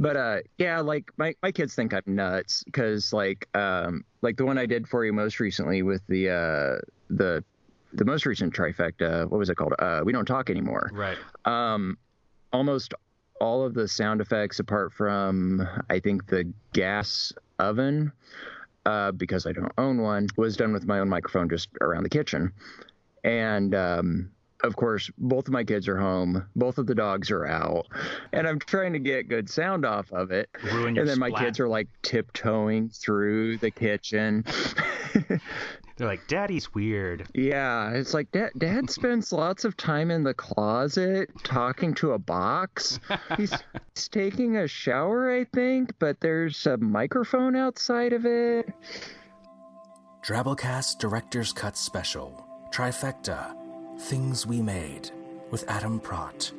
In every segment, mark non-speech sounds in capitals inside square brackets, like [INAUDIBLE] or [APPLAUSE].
But uh yeah like my, my kids think i'm nuts because like um like the one i did for you most recently with the uh the the most recent trifecta what was it called? Uh we don't talk anymore. Right. um almost all of the sound effects apart from i think the gas oven uh because i don't own one was done with my own microphone just around the kitchen. And um of course, both of my kids are home. Both of the dogs are out, and I'm trying to get good sound off of it. Ruin your and then my splat. kids are like tiptoeing through the kitchen. [LAUGHS] They're like, Daddy's weird. yeah, it's like dad. Dad [LAUGHS] spends lots of time in the closet talking to a box. He's, he's taking a shower, I think, but there's a microphone outside of it. Drabblecast Director's Cut Special Trifecta Things We Made with Adam Pracht.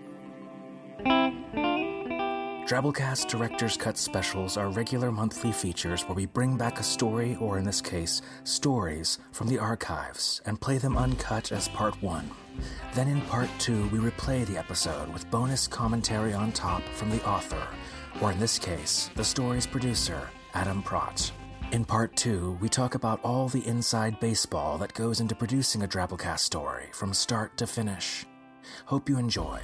Drabblecast Director's Cut Specials are regular monthly features where we bring back a story, or in this case, stories from the archives, and play them uncut as part one. Then in part two, we replay the episode with bonus commentary on top from the author, or in this case, the story's producer, Adam Pracht. In part two, we talk about all the inside baseball that goes into producing a Drabblecast story from start to finish. Hope you enjoy.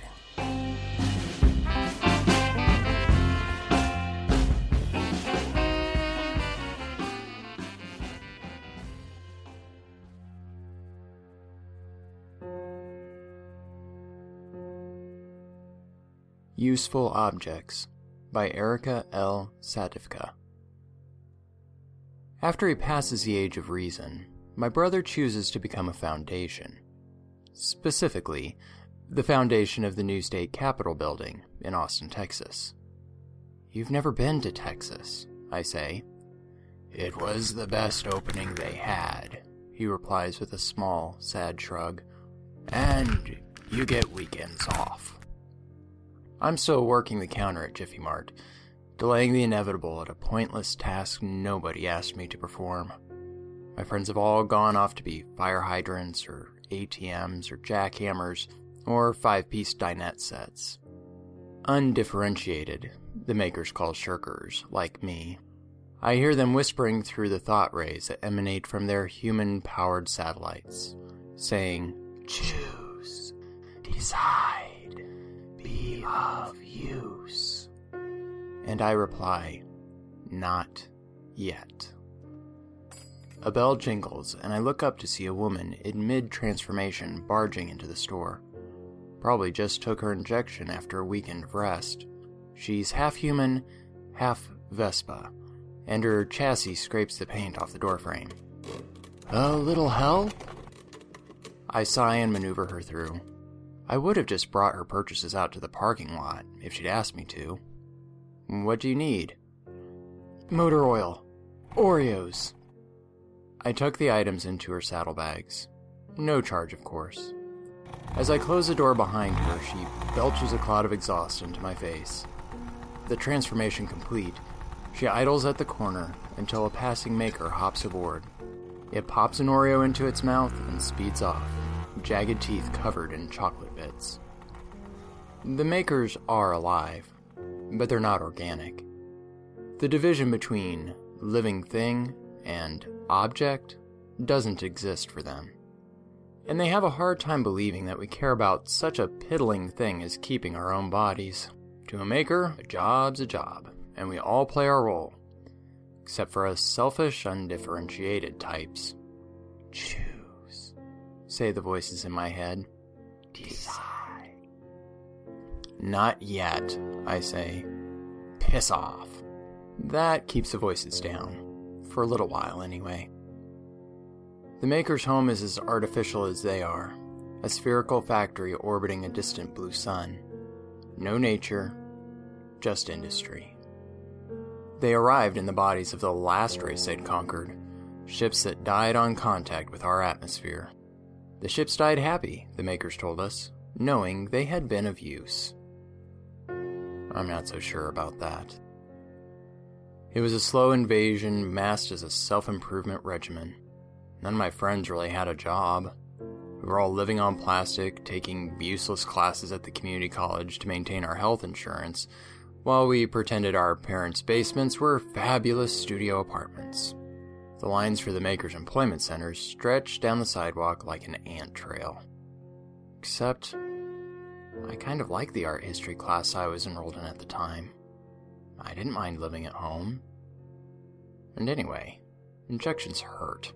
Useful Objects by Erica L. Satifka. After he passes the age of reason, my brother chooses to become a foundation. Specifically, the foundation of the new state capitol building in Austin, Texas. You've never been to Texas, I say. It was the best opening they had, he replies with a small, sad shrug. And you get weekends off. I'm still working the counter at Jiffy Mart, delaying the inevitable at a pointless task nobody asked me to perform. My friends have all gone off to be fire hydrants, or ATMs, or jackhammers, or five piece dinette sets. Undifferentiated, the makers call shirkers, like me. I hear them whispering through the thought rays that emanate from their human powered satellites, saying, Choose, decide, be of use. And I reply, Not yet. A bell jingles, and I look up to see a woman in mid transformation barging into the store. Probably just took her injection after a weekend of rest. She's half human, half Vespa, and her chassis scrapes the paint off the doorframe. A little help? I sigh and maneuver her through. I would have just brought her purchases out to the parking lot if she'd asked me to. What do you need? Motor oil. Oreos. I tuck the items into her saddlebags. No charge, of course. As I close the door behind her, she belches a cloud of exhaust into my face. The transformation complete, she idles at the corner until a passing maker hops aboard. It pops an Oreo into its mouth and speeds off, jagged teeth covered in chocolate bits. The makers are alive, but they're not organic. The division between living thing and object doesn't exist for them. And they have a hard time believing that we care about such a piddling thing as keeping our own bodies. To a maker, a job's a job, and we all play our role. except for us selfish, undifferentiated types. Choose, say the voices in my head. Decide. Not yet, I say. Piss off. That keeps the voices down. For a little while, anyway. The Maker's home is as artificial as they are a spherical factory orbiting a distant blue sun. No nature, just industry. They arrived in the bodies of the last race they'd conquered, ships that died on contact with our atmosphere. The ships died happy, the makers told us, knowing they had been of use. I'm not so sure about that. It was a slow invasion masked as a self improvement regimen. None of my friends really had a job. We were all living on plastic, taking useless classes at the community college to maintain our health insurance, while we pretended our parents' basements were fabulous studio apartments. The lines for the Makers Employment Centers stretched down the sidewalk like an ant trail. Except, I kind of liked the art history class I was enrolled in at the time. I didn't mind living at home. And anyway, injections hurt.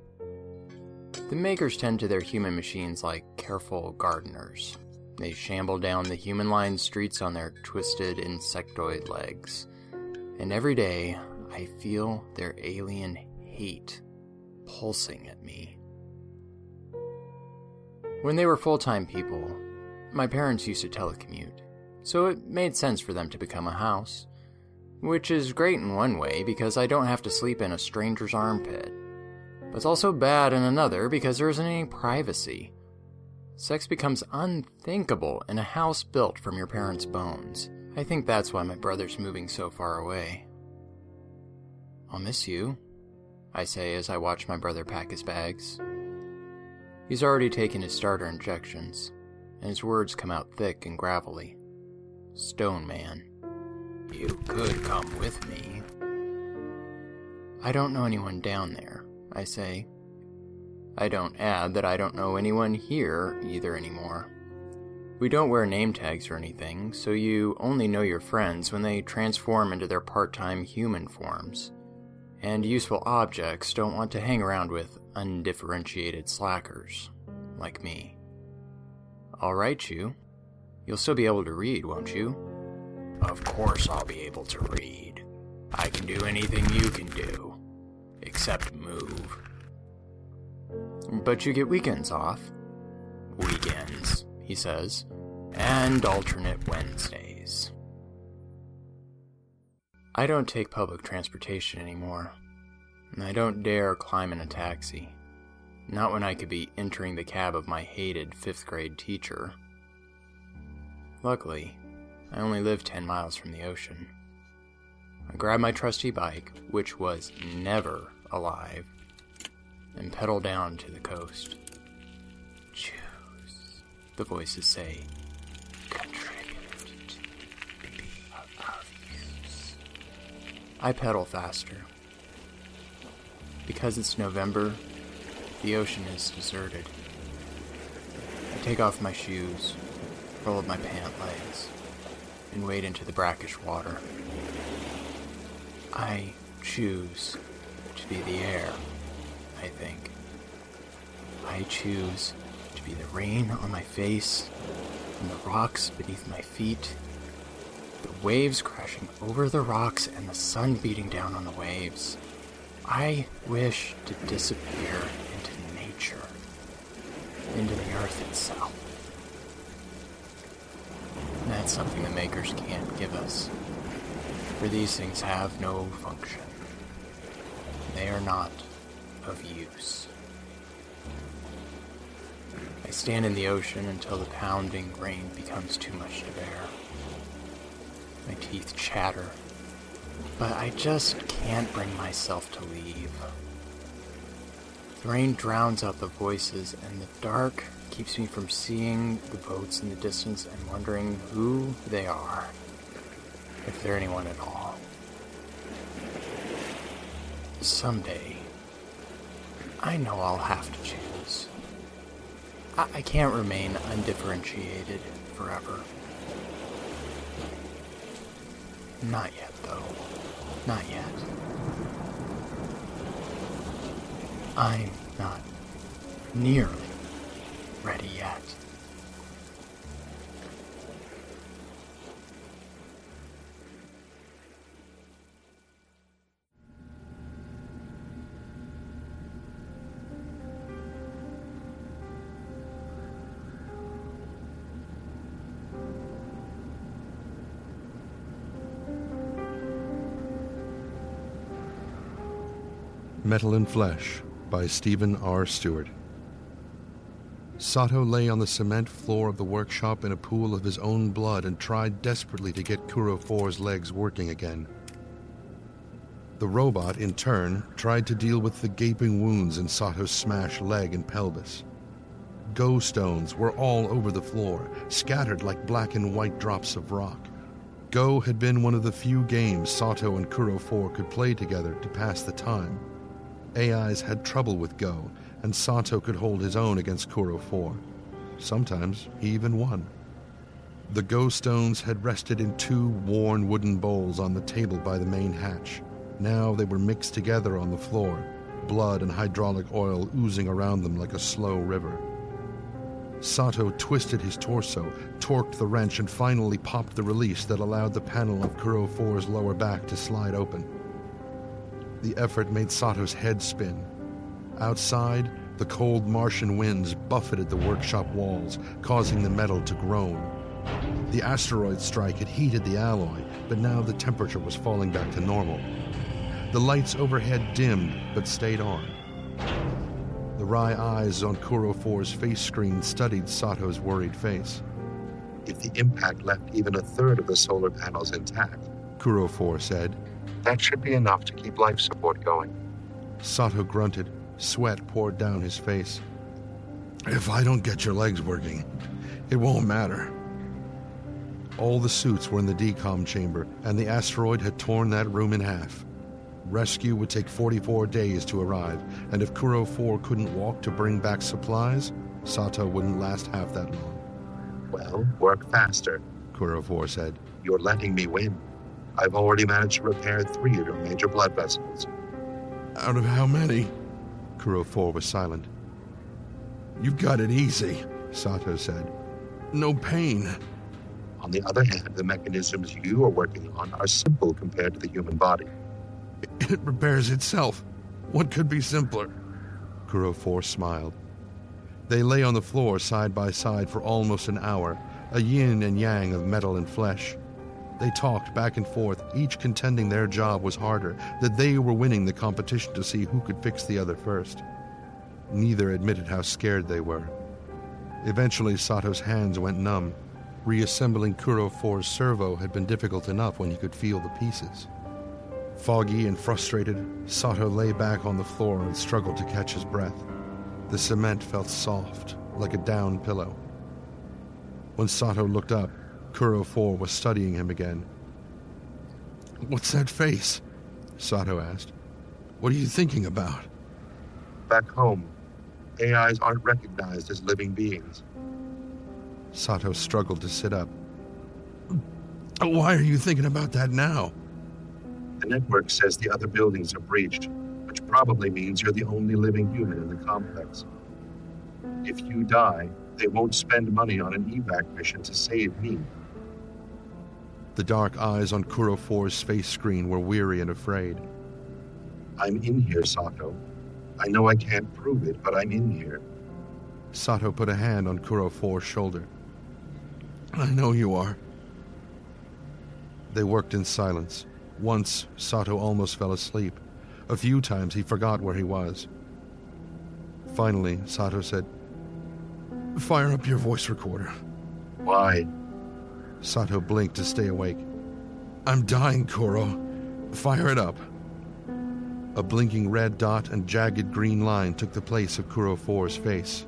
The makers tend to their human machines like careful gardeners. They shamble down the human lined streets on their twisted insectoid legs. And every day, I feel their alien hate pulsing at me. When they were full time people, my parents used to telecommute, so it made sense for them to become a house. Which is great in one way because I don't have to sleep in a stranger's armpit. But it's also bad in another because there isn't any privacy. Sex becomes unthinkable in a house built from your parents' bones. I think that's why my brother's moving so far away. I'll miss you, I say as I watch my brother pack his bags. He's already taken his starter injections, and his words come out thick and gravelly. Stone Man. You could come with me. I don't know anyone down there, I say. I don't add that I don't know anyone here either anymore. We don't wear name tags or anything, so you only know your friends when they transform into their part time human forms. And useful objects don't want to hang around with undifferentiated slackers, like me. I'll write you. You'll still be able to read, won't you? Of course I'll be able to read. I can do anything you can do, except move. But you get weekends off. Weekends, he says, and alternate Wednesdays. I don't take public transportation anymore. And I don't dare climb in a taxi. Not when I could be entering the cab of my hated fifth grade teacher. Luckily, I only live 10 miles from the ocean. I grab my trusty bike, which was never alive, and pedal down to the coast. Choose, the voices say. I pedal faster. Because it's November, the ocean is deserted. I take off my shoes, roll up my pant legs, and wade into the brackish water. I choose to be the air, I think. I choose to be the rain on my face and the rocks beneath my feet, the waves crashing over the rocks and the sun beating down on the waves. I wish to disappear into the earth itself. And that's something the makers can't give us, for these things have no function. They are not of use. I stand in the ocean until the pounding rain becomes too much to bear. My teeth chatter, but I just can't bring myself to leave. The rain drowns out the voices, and the dark keeps me from seeing the boats in the distance and wondering who they are, if they're anyone at all. Someday, I know I'll have to choose. I, I can't remain undifferentiated forever. Not yet, though. Not yet. I'm not nearly ready yet. Metal and Flesh by Stephen R. Stewart. Sato lay on the cement floor of the workshop in a pool of his own blood and tried desperately to get Kuro 4's legs working again. The robot, in turn, tried to deal with the gaping wounds in Sato's smashed leg and pelvis. Go stones were all over the floor, scattered like black and white drops of rock. Go had been one of the few games Sato and Kuro 4 could play together to pass the time. AIs had trouble with Go, and Sato could hold his own against Kuro 4. Sometimes he even won. The Go stones had rested in two worn wooden bowls on the table by the main hatch. Now they were mixed together on the floor, blood and hydraulic oil oozing around them like a slow river. Sato twisted his torso, torqued the wrench, and finally popped the release that allowed the panel of Kuro 4's lower back to slide open. The effort made Sato's head spin. Outside, the cold Martian winds buffeted the workshop walls, causing the metal to groan. The asteroid strike had heated the alloy, but now the temperature was falling back to normal. The lights overhead dimmed, but stayed on. The wry eyes on Kuro 4's face screen studied Sato's worried face. If the impact left even a third of the solar panels intact, Kuro 4 said, that should be enough to keep life support going. Sato grunted. Sweat poured down his face. If I don't get your legs working, it won't matter. All the suits were in the decom chamber, and the asteroid had torn that room in half. Rescue would take 44 days to arrive, and if Kuro 4 couldn't walk to bring back supplies, Sato wouldn't last half that long. Well, work faster, Kuro 4 said. You're letting me win. I've already managed to repair three of your major blood vessels. Out of how many? Kuro 4 was silent. You've got it easy, Sato said. No pain. On the other hand, the mechanisms you are working on are simple compared to the human body. It repairs itself. What could be simpler? Kuro 4 smiled. They lay on the floor side by side for almost an hour, a yin and yang of metal and flesh. They talked back and forth, each contending their job was harder, that they were winning the competition to see who could fix the other first. Neither admitted how scared they were. Eventually, Sato's hands went numb. Reassembling Kuro 4's servo had been difficult enough when he could feel the pieces. Foggy and frustrated, Sato lay back on the floor and struggled to catch his breath. The cement felt soft, like a down pillow. When Sato looked up, Kuro 4 was studying him again. What's that face? Sato asked. What are you thinking about? Back home, AIs aren't recognized as living beings. Sato struggled to sit up. Why are you thinking about that now? The network says the other buildings are breached, which probably means you're the only living human in the complex. If you die, they won't spend money on an evac mission to save me. The dark eyes on Kuro 4's face screen were weary and afraid. I'm in here, Sato. I know I can't prove it, but I'm in here. Sato put a hand on Kuro 4's shoulder. I know you are. They worked in silence. Once, Sato almost fell asleep. A few times, he forgot where he was. Finally, Sato said, Fire up your voice recorder. Why? Sato blinked to stay awake. I'm dying, Kuro. Fire it up. A blinking red dot and jagged green line took the place of Kuro 4's face.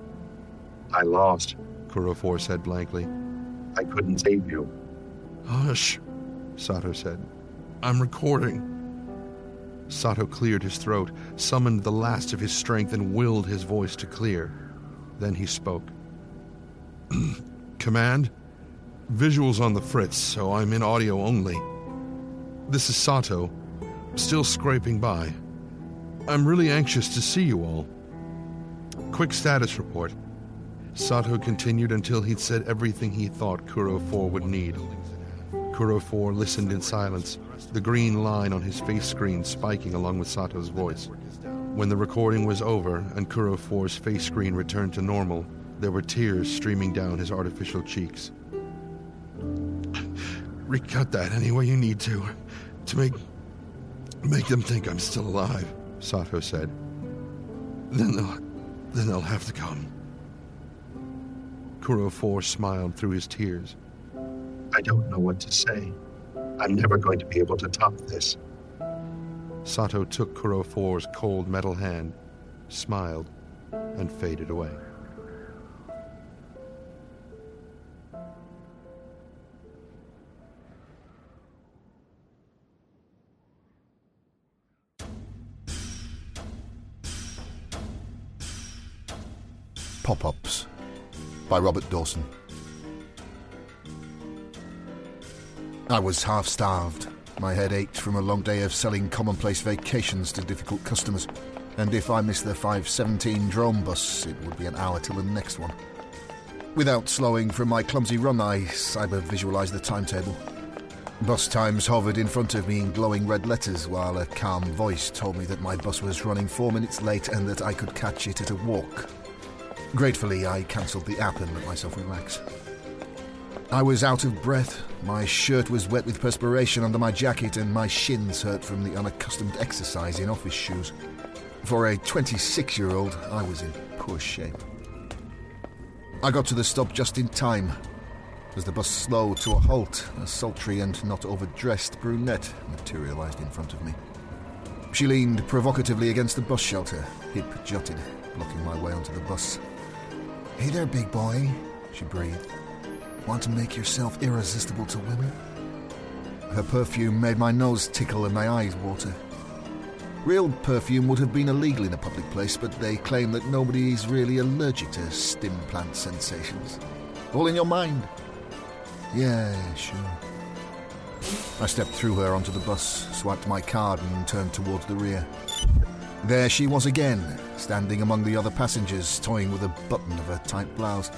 I lost, Kuro 4 said blankly. I couldn't save you. Hush, Sato said. I'm recording. Sato cleared his throat, summoned the last of his strength, and willed his voice to clear. Then he spoke. [CLEARS THROAT] Command? Visuals on the fritz, so I'm in audio only. This is Sato, still scraping by. I'm really anxious to see you all. Quick status report. Sato continued until he'd said everything he thought Kuro 4 would need. Kuro 4 listened in silence, the green line on his face screen spiking along with Sato's voice. When the recording was over and Kuro 4's face screen returned to normal, there were tears streaming down his artificial cheeks. Recut that any way you need to, to make make them think I'm still alive, Sato said. Then they'll then they'll have to come. Kuro 4 smiled through his tears. I don't know what to say. I'm never going to be able to top this. Sato took Kuro 4's cold metal hand, smiled, and faded away. By Robert Dawson. I was half starved. My head ached from a long day of selling commonplace vacations to difficult customers, and if I missed the 517 drone bus, it would be an hour till the next one. Without slowing from my clumsy run, I cyber visualized the timetable. Bus times hovered in front of me in glowing red letters, while a calm voice told me that my bus was running four minutes late and that I could catch it at a walk. Gratefully, I cancelled the app and let myself relax. I was out of breath. My shirt was wet with perspiration under my jacket, and my shins hurt from the unaccustomed exercise in office shoes. For a 26 year old, I was in poor shape. I got to the stop just in time. As the bus slowed to a halt, a sultry and not overdressed brunette materialized in front of me. She leaned provocatively against the bus shelter, hip jutted, blocking my way onto the bus. Hey there, big boy, she breathed. Want to make yourself irresistible to women? Her perfume made my nose tickle and my eyes water. Real perfume would have been illegal in a public place, but they claim that nobody is really allergic to stim plant sensations. All in your mind. Yeah, sure. I stepped through her onto the bus, swiped my card, and turned towards the rear. There she was again, standing among the other passengers, toying with a button of her tight blouse.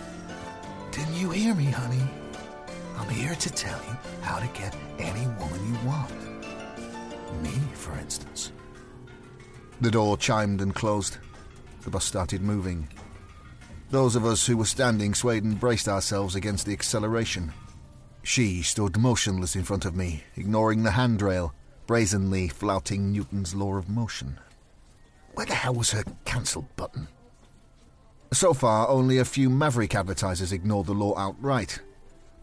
Didn't you hear me, honey? I'm here to tell you how to get any woman you want. Me, for instance. The door chimed and closed. The bus started moving. Those of us who were standing swayed and braced ourselves against the acceleration. She stood motionless in front of me, ignoring the handrail, brazenly flouting Newton's law of motion. Where the hell was her cancel button? So far, only a few maverick advertisers ignored the law outright,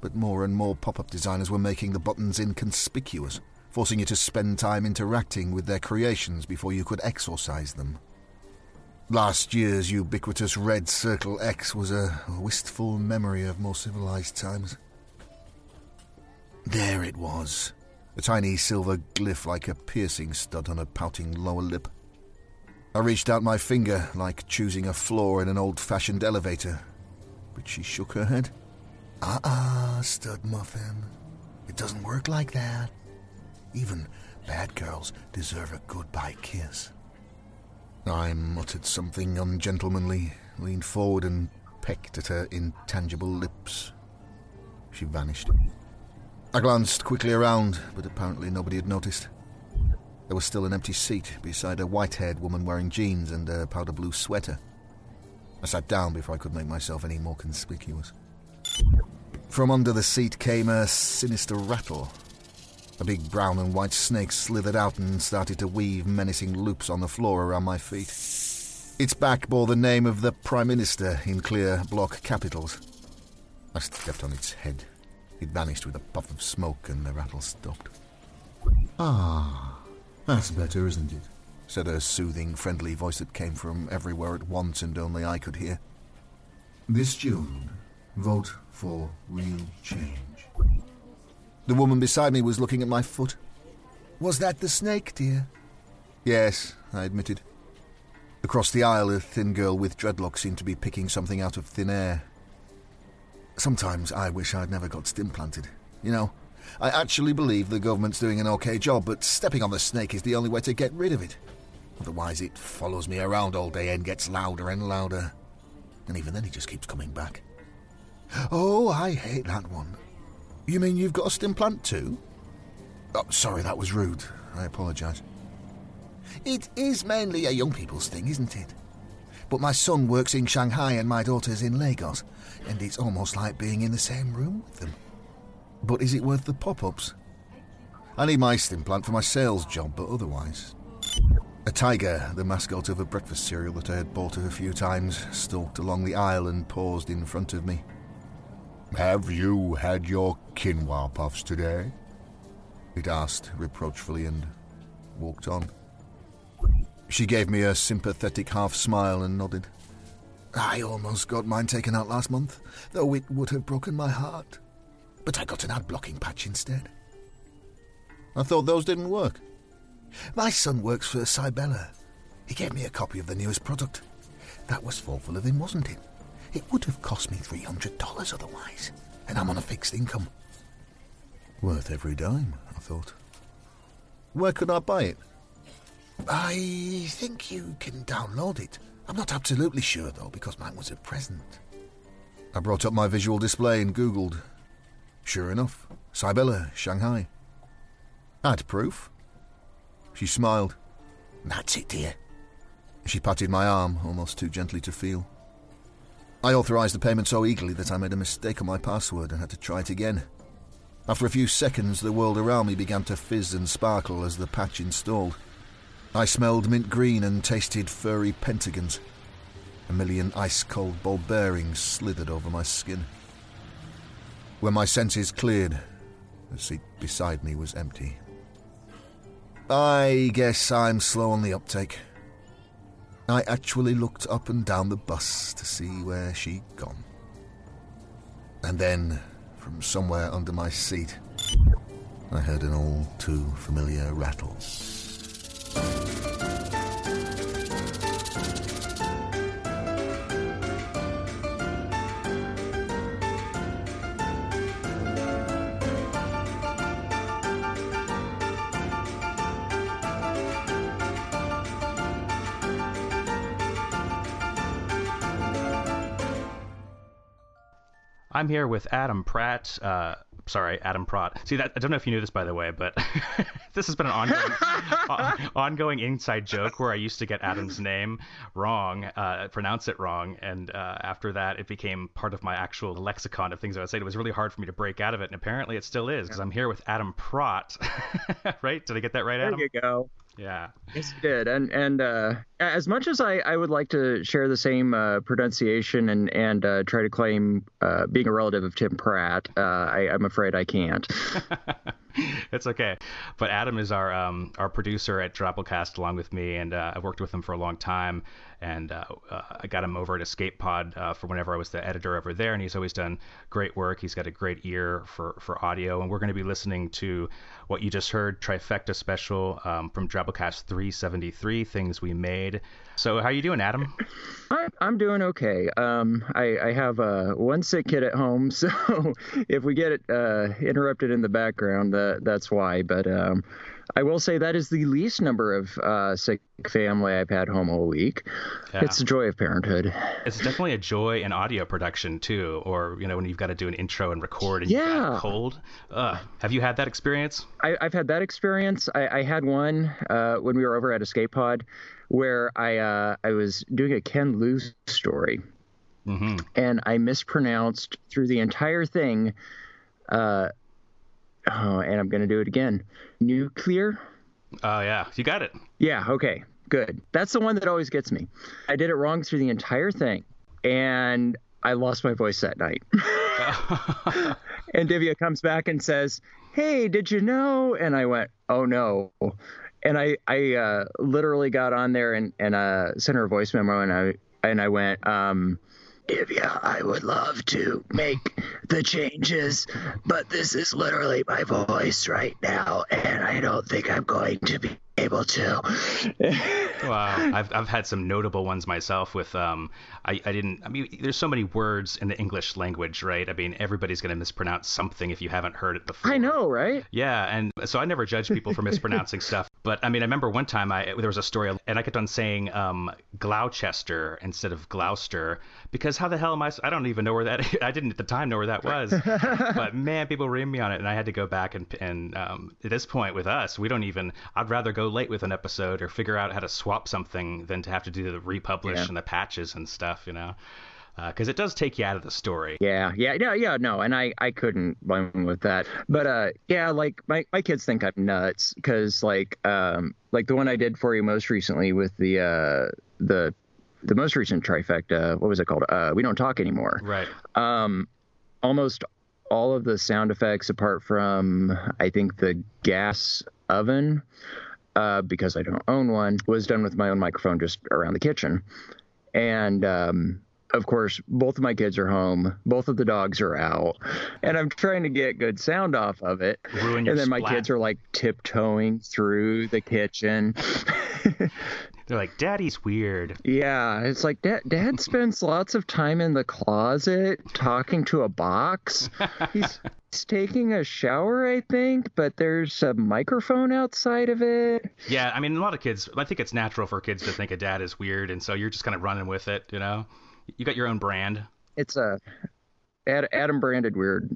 but more and more pop up designers were making the buttons inconspicuous, forcing you to spend time interacting with their creations before you could exorcise them. Last year's ubiquitous red circle X was a wistful memory of more civilized times. There it was, a tiny silver glyph like a piercing stud on a pouting lower lip. I reached out my finger, like choosing a floor in an old fashioned elevator, but she shook her head. Ah, uh-uh, stud muffin. It doesn't work like that. Even bad girls deserve a goodbye kiss. I muttered something ungentlemanly, leaned forward, and pecked at her intangible lips. She vanished. I glanced quickly around, but apparently nobody had noticed. There was still an empty seat beside a white haired woman wearing jeans and a powder blue sweater. I sat down before I could make myself any more conspicuous. From under the seat came a sinister rattle. A big brown and white snake slithered out and started to weave menacing loops on the floor around my feet. Its back bore the name of the Prime Minister in clear block capitals. I stepped on its head. It vanished with a puff of smoke and the rattle stopped. Ah, that's better, isn't it? said a soothing, friendly voice that came from everywhere at once and only I could hear. This June, vote for real change. The woman beside me was looking at my foot. Was that the snake, dear? Yes, I admitted. Across the aisle, a thin girl with dreadlocks seemed to be picking something out of thin air. Sometimes I wish I'd never got stimplanted. You know, I actually believe the government's doing an okay job, but stepping on the snake is the only way to get rid of it. Otherwise, it follows me around all day and gets louder and louder. and even then he just keeps coming back. Oh, I hate that one. You mean you've got a stim plant too? Oh, sorry, that was rude. I apologise. It is mainly a young people's thing, isn't it? But my son works in Shanghai and my daughter's in Lagos, and it's almost like being in the same room with them. But is it worth the pop ups? I need my stim plant for my sales job, but otherwise. A tiger, the mascot of a breakfast cereal that I had bought her a few times, stalked along the aisle and paused in front of me. Have you had your quinoa puffs today? It asked reproachfully and walked on. She gave me a sympathetic half smile and nodded. I almost got mine taken out last month, though it would have broken my heart. But I got an ad blocking patch instead. I thought those didn't work. My son works for Cybella. He gave me a copy of the newest product. That was thoughtful of him, wasn't it? It would have cost me $300 otherwise, and I'm on a fixed income. Worth every dime, I thought. Where could I buy it? I think you can download it. I'm not absolutely sure, though, because mine was a present. I brought up my visual display and Googled. Sure enough, Cybella, Shanghai. Had proof. She smiled. That's it, dear. She patted my arm, almost too gently to feel. I authorised the payment so eagerly that I made a mistake on my password and had to try it again. After a few seconds, the world around me began to fizz and sparkle as the patch installed. I smelled mint green and tasted furry pentagons. A million ice cold ball bearings slithered over my skin. When my senses cleared, the seat beside me was empty. I guess I'm slow on the uptake. I actually looked up and down the bus to see where she'd gone. And then, from somewhere under my seat, I heard an all too familiar rattle. I'm here with Adam Pratt. Uh, sorry, Adam Pratt. See that I don't know if you knew this by the way, but [LAUGHS] this has been an ongoing [LAUGHS] ongoing inside joke where I used to get Adam's name wrong, uh, pronounce it wrong, and uh, after that it became part of my actual lexicon of things I would say. It was really hard for me to break out of it, and apparently it still is because I'm here with Adam Pratt. [LAUGHS] right? Did I get that right, Adam? There you go. Yeah. Yes, you did. And and uh, as much as I, I would like to share the same uh, pronunciation and and uh, try to claim uh, being a relative of Tim Pratt, uh, I, I'm afraid I can't. [LAUGHS] it's okay. But Adam is our um, our producer at Drabblecast along with me, and uh, I've worked with him for a long time. And uh, I got him over at Escape Pod for whenever I was the editor over there, and he's always done great work. He's got a great ear for, for audio, and we're going to be listening to what you just heard, Trifecta Special um, from Drabblecast 373, Things We Made. So how you doing, Adam? I'm doing okay. Um, I, I have uh, one sick kid at home, [LAUGHS] so if we get uh, interrupted in the background, that, that's why. But um, I will say that is the least number of uh, sick family I've had home all week. Yeah. It's the joy of parenthood. It's definitely a joy in audio production too, or you know when you've got to do an intro and record and Yeah. you've got cold. Ugh. Have you had that experience? I, I've had that experience. I, I had one uh, when we were over at Escape Pod, where I uh, I was doing a Ken Liu story, Mm-hmm. and I mispronounced through the entire thing. Uh, oh, and I'm gonna do it again. Nuclear. Oh yeah, you got it. Yeah. Okay. Good. That's the one that always gets me. I did it wrong through the entire thing, and I lost my voice that night. [LAUGHS] and Divya comes back and says, "Hey, did you know?" And I went, "Oh no." And I I uh, literally got on there and and uh, sent her a voice memo, and I and I went, um, Divya, I would love to make the changes, but this is literally my voice right now, and I don't think I'm going to be able to. [LAUGHS] wow, I've I've had some notable ones myself. With um, I I didn't. I mean, there's so many words in the English language, right? I mean, everybody's gonna mispronounce something if you haven't heard it before. I know, right? Yeah, and so I never judge people for mispronouncing [LAUGHS] stuff. But I mean, I remember one time I there was a story, and I kept on saying um, Gloucester instead of Gloucester because how the hell am I? I don't even know where that. [LAUGHS] I didn't at the time know where that was. but man, people reamed me on it, and I had to go back and and um, at this point with us, we don't even. I'd rather go late with an episode or figure out how to swap something than to have to do the republish Yeah. and the patches and stuff, you know. Because it does take you out of the story. Yeah, yeah, yeah, yeah. No, and I, I couldn't blame him with that. But uh, yeah, like my, my kids think I'm nuts because like um like the one I did for you most recently with the uh the the most recent trifecta. What was it called? Uh, we don't talk anymore. Right. Um, almost all of the sound effects apart from I think the gas oven. Uh, because I don't own one, was done with my own microphone just around the kitchen. And um, of course, both of my kids are home. Both of the dogs are out, and I'm trying to get good sound off of it. Ruin your and then my splat. kids are like tiptoeing through the kitchen. [LAUGHS] They're like, Daddy's weird. Yeah, it's like dad, dad spends lots of time in the closet talking to a box. [LAUGHS] He's taking a shower, I think, but there's a microphone outside of it. Yeah, I mean, a lot of kids. I think it's natural for kids to think a dad is weird, and so you're just kind of running with it, you know. You got your own brand. It's a Ad, Adam branded weird.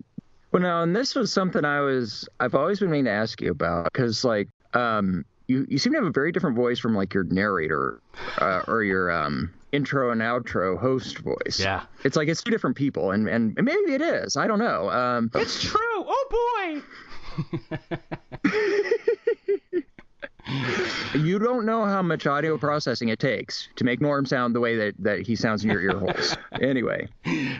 Well, now, and this was something I was I've always been meaning to ask you about because like um you you seem to have a very different voice from like your narrator uh, or your um intro and outro host voice. Yeah. It's like it's two different people, and and maybe it is. I don't know. Um, It's true. Oh boy. [LAUGHS] you don't know how much audio processing it takes to make Norm sound the way that that he sounds in your ear holes. [LAUGHS] anyway,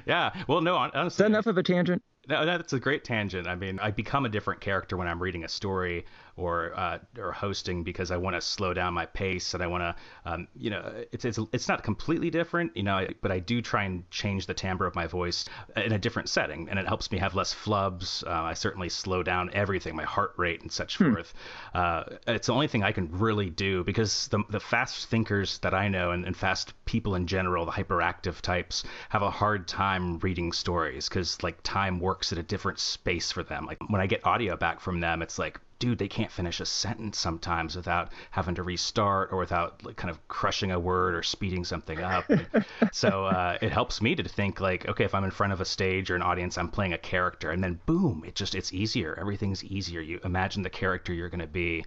Yeah. Well, no, hon- honestly. that enough of a tangent? No, that's a great tangent. I mean, I become a different character when I'm reading a story or uh, or hosting because I want to slow down my pace and I want to, um, you know, it's, it's it's not completely different, you know, but I do try and change the timbre of my voice in a different setting, and it helps me have less flubs. Uh, I certainly slow down everything, my heart rate and such forth. Uh, it's the only thing I can really do because the the fast thinkers that I know and, and fast people in general, the hyperactive types, have a hard time reading stories because like time works at a different space for them. Like when I get audio back from them, it's like, dude, they can't finish a sentence sometimes without having to restart or without like kind of crushing a word or speeding something up. [LAUGHS] so uh, it helps me to think like, okay, if I'm in front of a stage or an audience, I'm playing a character, and then boom, it just it's easier. Everything's easier. You imagine the character you're going to be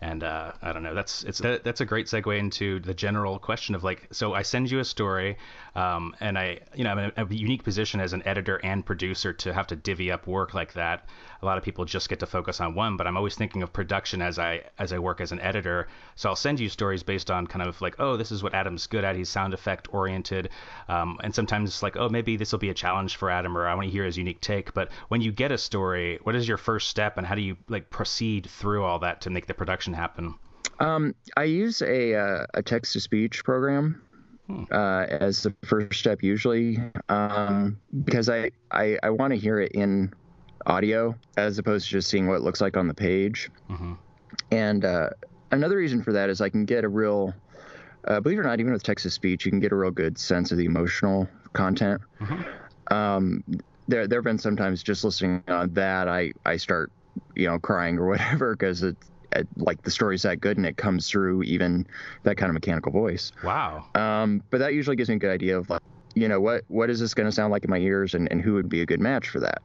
and uh, I don't know. That's it's that, that's a great segue into the general question of like, so I send you a story, um, and I, you know, I'm in a, a unique position as an editor and producer to have to divvy up work like that. A lot of people just get to focus on one, but I'm always thinking of production as I as I work as an editor. So I'll send you stories based on kind of like, oh, this is what Adam's good at. He's sound effect oriented, um, and sometimes it's like, oh, maybe this will be a challenge for Adam, or I want to hear his unique take. But when you get a story, what is your first step, and how do you like proceed through all that to make the production happen? Um, I use a uh, a text to speech program uh, as the first step usually um, because I I, I want to hear it in audio as opposed to just seeing what it looks like on the page. Mhm. And uh, another reason for that is I can get a real uh, believe it or not, even with text to speech, you can get a real good sense of the emotional content. Um, there there have been sometimes just listening on that I I start you know crying or whatever because it's it, like the story's that good and it comes through even that kind of mechanical voice. Wow. Um, but that usually gives me a good idea of like, you know, what what is this going to sound like in my ears, and, and who would be a good match for that.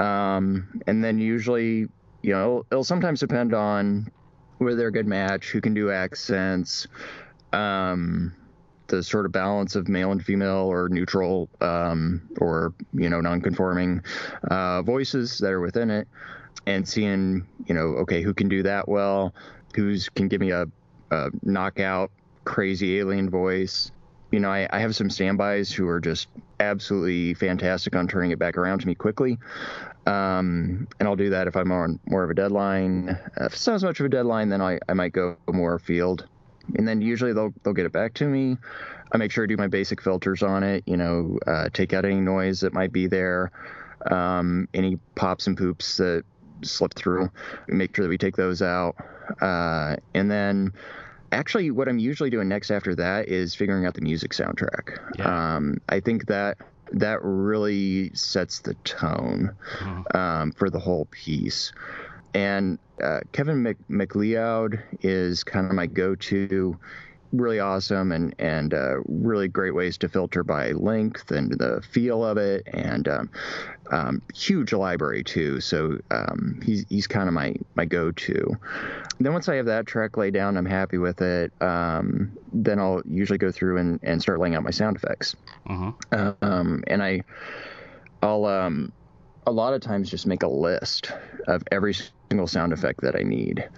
Um, and then usually, you know, it'll, it'll sometimes depend on whether they're a good match, who can do accents, um, the sort of balance of male and female or neutral um, or you know non-conforming uh, voices that are within it, and seeing you know okay who can do that well, who's can give me a, a knockout crazy alien voice. You know, I, I have some standbys who are just absolutely fantastic on turning it back around to me quickly. Um, and I'll do that if I'm on more of a deadline. If it's not as much of a deadline, then I, I might go more field. And then usually they'll they'll get it back to me. I make sure I do my basic filters on it. You know, uh, take out any noise that might be there, um, any pops and poops that slip through. Make sure that we take those out, uh, and then actually, what I'm usually doing next after that is figuring out the music soundtrack. Yeah. Um, I think that that really sets the tone Mhm. um, for the whole piece. And uh, Kevin Mc- MacLeod is kind of my go-to. Really awesome and and uh, really great ways to filter by length and the feel of it, and um, um, huge library too. So um, he's he's kind of my my go-to. Then once I have that track laid down, I'm happy with it. Um, then I'll usually go through and, and start laying out my sound effects. Um, and I, I'll um, a lot of times just make a list of every single sound effect that I need,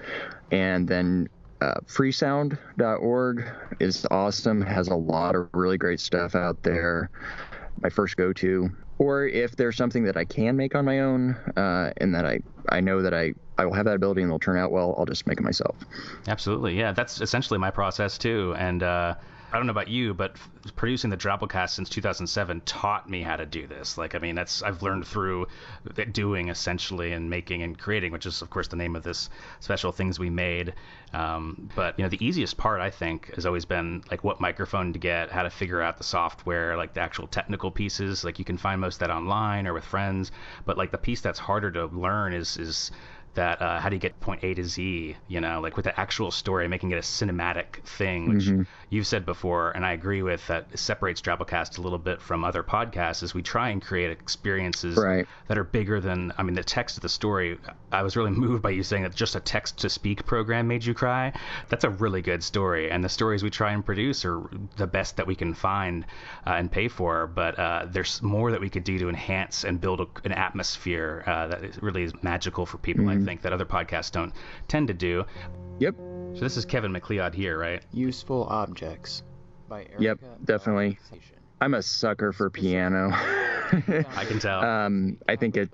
and then uh, freesound.org is awesome. Has a lot of really great stuff out there. My first go-to. Or if there's something that I can make on my own, uh, and that I, I know that I, I will have that ability and it'll turn out well, I'll just make it myself. Absolutely, yeah. That's essentially my process too. And uh, I don't know about you, but producing the Drabblecast since 2007 taught me how to do this. Like, I mean, that's I've learned through doing essentially and making and creating, which is of course the name of this special things we made. Um, but you know, the easiest part I think has always been like what microphone to get, how to figure out the software, like the actual technical pieces. Like you can find most of that online or with friends. But like the piece that's harder to learn is is that uh, how do you get point A to Z, you know, like with the actual story, making it a cinematic thing, which Mhm. You've said before, and I agree with that separates Drabblecast a little bit from other podcasts is we try and create experiences Right. that are bigger than, I mean, the text of the story. I was really [LAUGHS] moved by you saying that just a text to speak program made you cry. That's a really good story, and the stories we try and produce are the best that we can find uh, and pay for, but uh, there's more that we could do to enhance and build a, an atmosphere uh, that is, really is magical for people, I think, that other podcasts don't tend to do. Yep. So this is Kevin MacLeod here, right? Useful Objects by Erica Yep, definitely. I'm a sucker for piano. [LAUGHS] I can tell. Um, I think it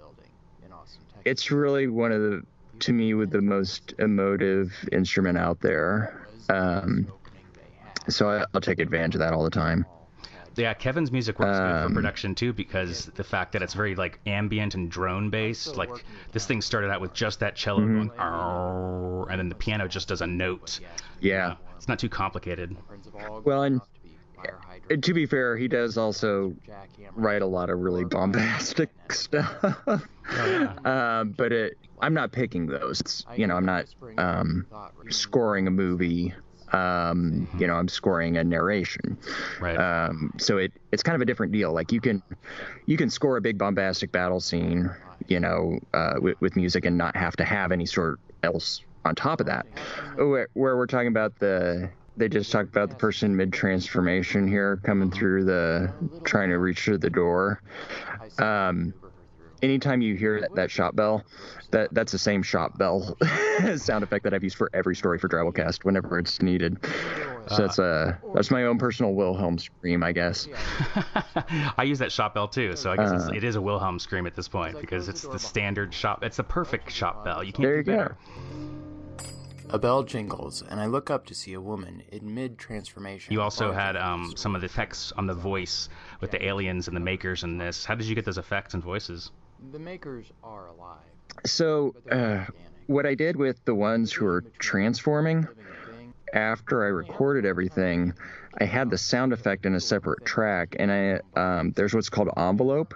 it's really one of the to me with the most emotive instrument out there. Um, so I, I'll take advantage of that all the time. Yeah, Kevin's music works good Um, for production too because the fact that it's very like ambient and drone based. Like this thing started out with just that cello Mhm. going, "Arr," and then the piano just does a note. Yeah. It's not too complicated. Well, and uh, to be fair, he does also write a lot of really bombastic [LAUGHS] stuff. [LAUGHS] um, but it, I'm not picking those. It's, you know, I'm not um, scoring a movie. Um, you know, I'm scoring a narration. Right. Um, so it, it's kind of a different deal. Like you can, you can score a big bombastic battle scene, you know, uh, with, with music and not have to have any sort else on top of that. Where, where we're talking about the, they just talked about the person mid transformation here coming through the, trying to reach through the door. Um, anytime you hear that, that shop bell, that that's the same shop bell [LAUGHS] sound effect that I've used for every story for Drabblecast whenever it's needed. So that's uh that's my own personal Wilhelm scream, I guess. [LAUGHS] I use that shop bell too, so I guess it's, Uh, it is a Wilhelm scream at this point because it's the standard shop. It's the perfect shop bell. You can't There do you go. better. A bell jingles, and I look up to see a woman in mid transformation. You also had um, some of the effects on the voice with the aliens and the makers in this. How did you get those effects and voices? The makers are alive. So uh, what I did with the ones who are transforming, after I recorded everything, I had the sound effect in a separate track, and I um, there's what's called envelope,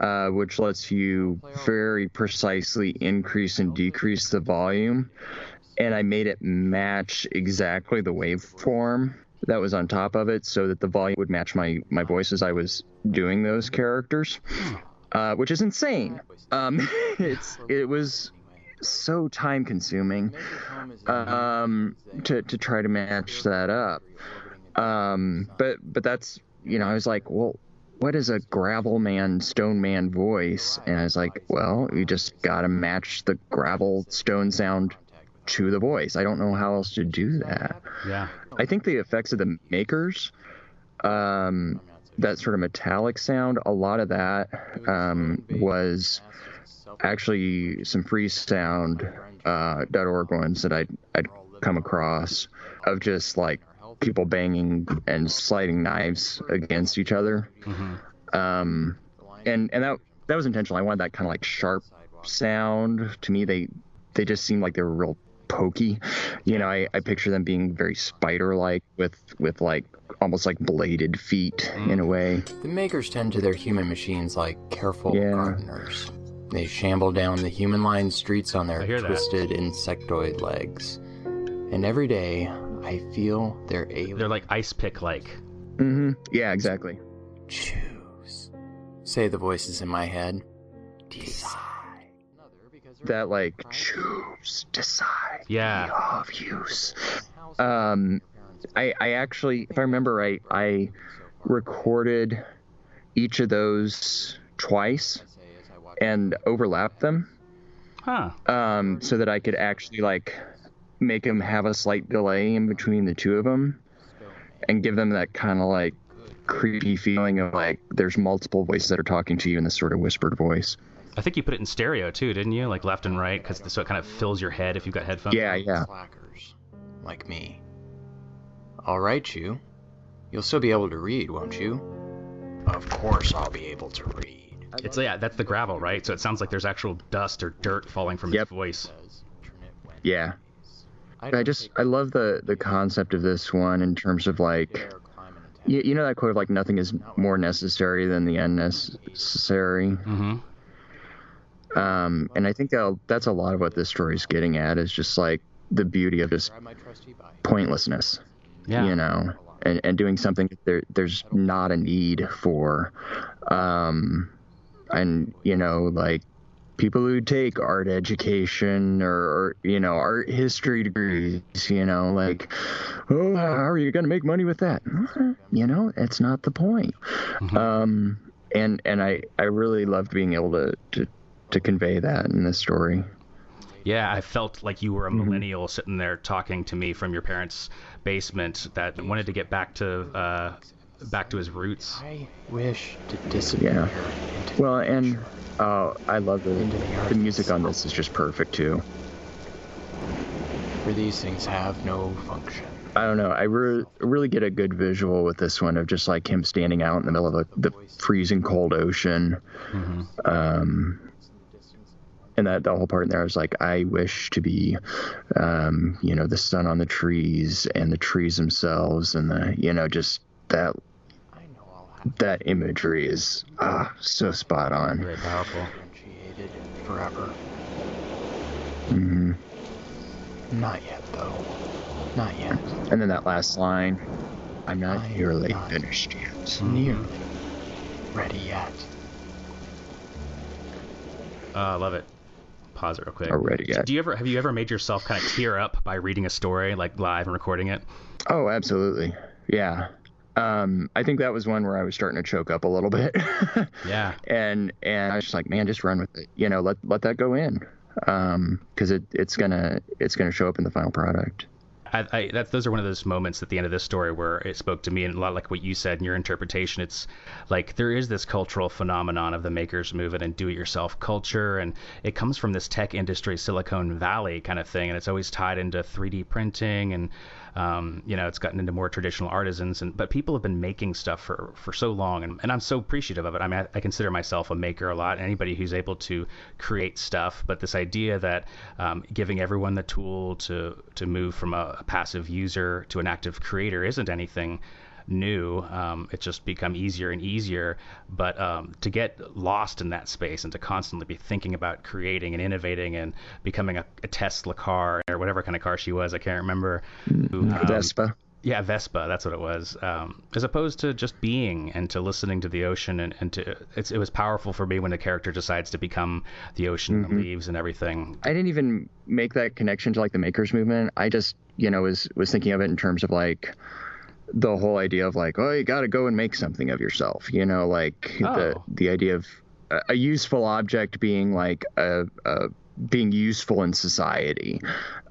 uh, which lets you very precisely increase and decrease the volume, and I made it match exactly the waveform that was on top of it, so that the volume would match my my voice as I was doing those characters, uh, which is insane. Um, [LAUGHS] it's it was so time consuming um, to to try to match that up. Um, but but that's you know I was like, well, what is a gravel man, stone man voice? And I was like, well, you just gotta match the gravel stone sound to the voice. I don't know how else to do that. Yeah. I think the effects of the makers, um, that sort of metallic sound, a lot of that um, was actually some freesound uh, .org ones that I'd, I'd come across of just like people banging and sliding knives against each other. Um, and and that that was intentional. I wanted that kind of like sharp sound. To me, they they just seemed like they were real pokey. You know, I, I picture them being very spider-like with with like almost like bladed feet in a way. The makers tend to their human machines like careful Yeah. gardeners. They shamble down the human lined streets on their I hear that. twisted insectoid legs. And every day, I feel their alien. They're like ice pick like. Mm-hmm. Yeah, exactly. Choose. Say the voices in my head. Decide. That like choose, decide, Yeah. of use. Um, I I actually, if I remember right, I recorded each of those twice and overlapped them. Huh. um, so that I could actually like make them have a slight delay in between the two of them, and give them that kind of like creepy feeling of like there's multiple voices that are talking to you in this sort of whispered voice. I think you put it in stereo too, didn't you? Like left and right, because so it kind of fills your head if you've got headphones. Yeah, yeah. Slackers. Like me. All right, you. You'll still be able to read, won't you? Of course I'll be able to read. It's yeah, that's the gravel, right? So it sounds like there's actual dust or dirt falling from Yep. his voice. Yeah. I just I love the the concept of this one in terms of like you, you know that quote of like nothing is more necessary than the unnecessary. Mm-hmm. Um, and I think that that's a lot of what this story is getting at is just like the beauty of just pointlessness. Yeah. You know, and, and doing something that there there's not a need for. Um, and you know, like people who take art education or, or you know art history degrees, you know, like, oh, how are you going to make money with that? You know, it's not the point. Um, and and I I really loved being able to to to convey that in this story. Yeah, I felt like you were a millennial sitting there talking to me from your parents' basement that wanted to get back to uh, back to his roots. I wish to disappear. Yeah. Well, and uh, I love the the music on this is just perfect too. For these things have no function. I don't know. I re- really get a good visual with this one of just like him standing out in the middle of the, the freezing cold ocean. Um, and that the whole part in there I was like, I wish to be, um, you know, the sun on the trees and the trees themselves, and the you know just that that imagery is ah so spot on. Very powerful. Differentiated forever. hmm Not yet, though. Not yet. And then that last line, I'm not nearly finished yet. Nearly ready yet. Uh, I love it. Pause it real quick. Already yet. Do you ever have you ever made yourself kind of tear up by reading a story like live and recording it? Oh, absolutely. Yeah. Um, I think that was one where I was starting to choke up a little bit. [LAUGHS] Yeah. and and I was just like, man, just run with it. You know, let let that go in. Um, because it it's gonna it's gonna show up in the final product. I, I, that, those are one of those moments at the end of this story where it spoke to me, and a lot like what you said in your interpretation. It's like there is this cultural phenomenon of the makers movement and do-it-yourself culture, and it comes from this tech industry, Silicon Valley kind of thing, and it's always tied into 3D printing, and um, you know, it's gotten into more traditional artisans, and but people have been making stuff for for so long, and, and I'm so appreciative of it. I mean, I, I consider myself a maker a lot. Anybody who's able to create stuff, but this idea that um, giving everyone the tool to to move from a, a passive user to an active creator isn't anything new. Um, it's just become easier and easier. But um, to get lost in that space and to constantly be thinking about creating and innovating and becoming a, a Tesla car or whatever kind of car she was, I can't remember. who, um, Vespa. yeah, Vespa, that's what it was. Um, as opposed to just being and to listening to the ocean and, and to it's, it was powerful for me when the character decides to become the ocean, the leaves, and everything. I didn't even make that connection to like the makers movement. I just, you know, was was thinking of it in terms of like the whole idea of like, oh, you got to go and make something of yourself. You know, like the Oh. the idea of a, a useful object being like a, a being useful in society.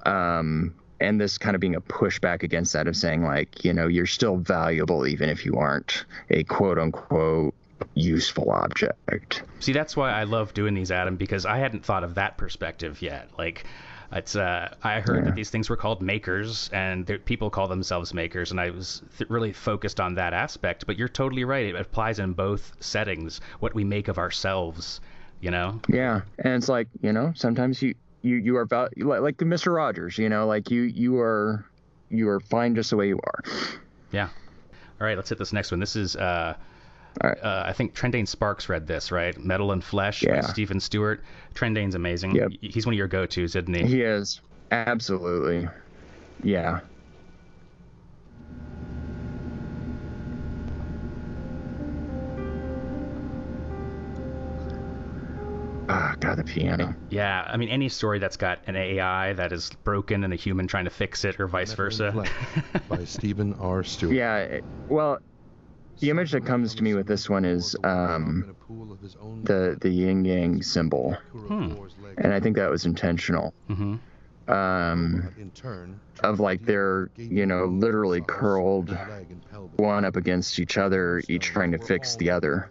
Um, and this kind of being a pushback against that of saying like, you know, you're still valuable even if you aren't a quote unquote useful object. See, that's why I love doing these, Adam, because I hadn't thought of that perspective yet. Like, it's uh, I heard Yeah. that these things were called makers, and people call themselves makers, and I was th- really focused on that aspect. But you're totally right; it applies in both settings. What we make of ourselves, you know. Yeah, and it's like you know sometimes you you you are val- like, like Mr. Rogers, you know, like you you are you are fine just the way you are. Yeah. All right, let's hit this next one. This is uh, right. uh I think Trendane Sparks read this, right? Metal and Flesh Yeah. by Stephen Stewart. Trendane's amazing. Yep. He's one of your go-tos, isn't he? He is absolutely, yeah. Ah, God, the piano. Yeah, I mean any story that's got an AI that is broken and a human trying to fix it or vice Metal versa. By [LAUGHS] Stephen R. Stewart. Yeah, well, the image that comes to me with this one is um, the the yin yang symbol, Hmm. and I think that was intentional. hmm Um, of like they're you know literally curled one up against each other, each trying to fix the other,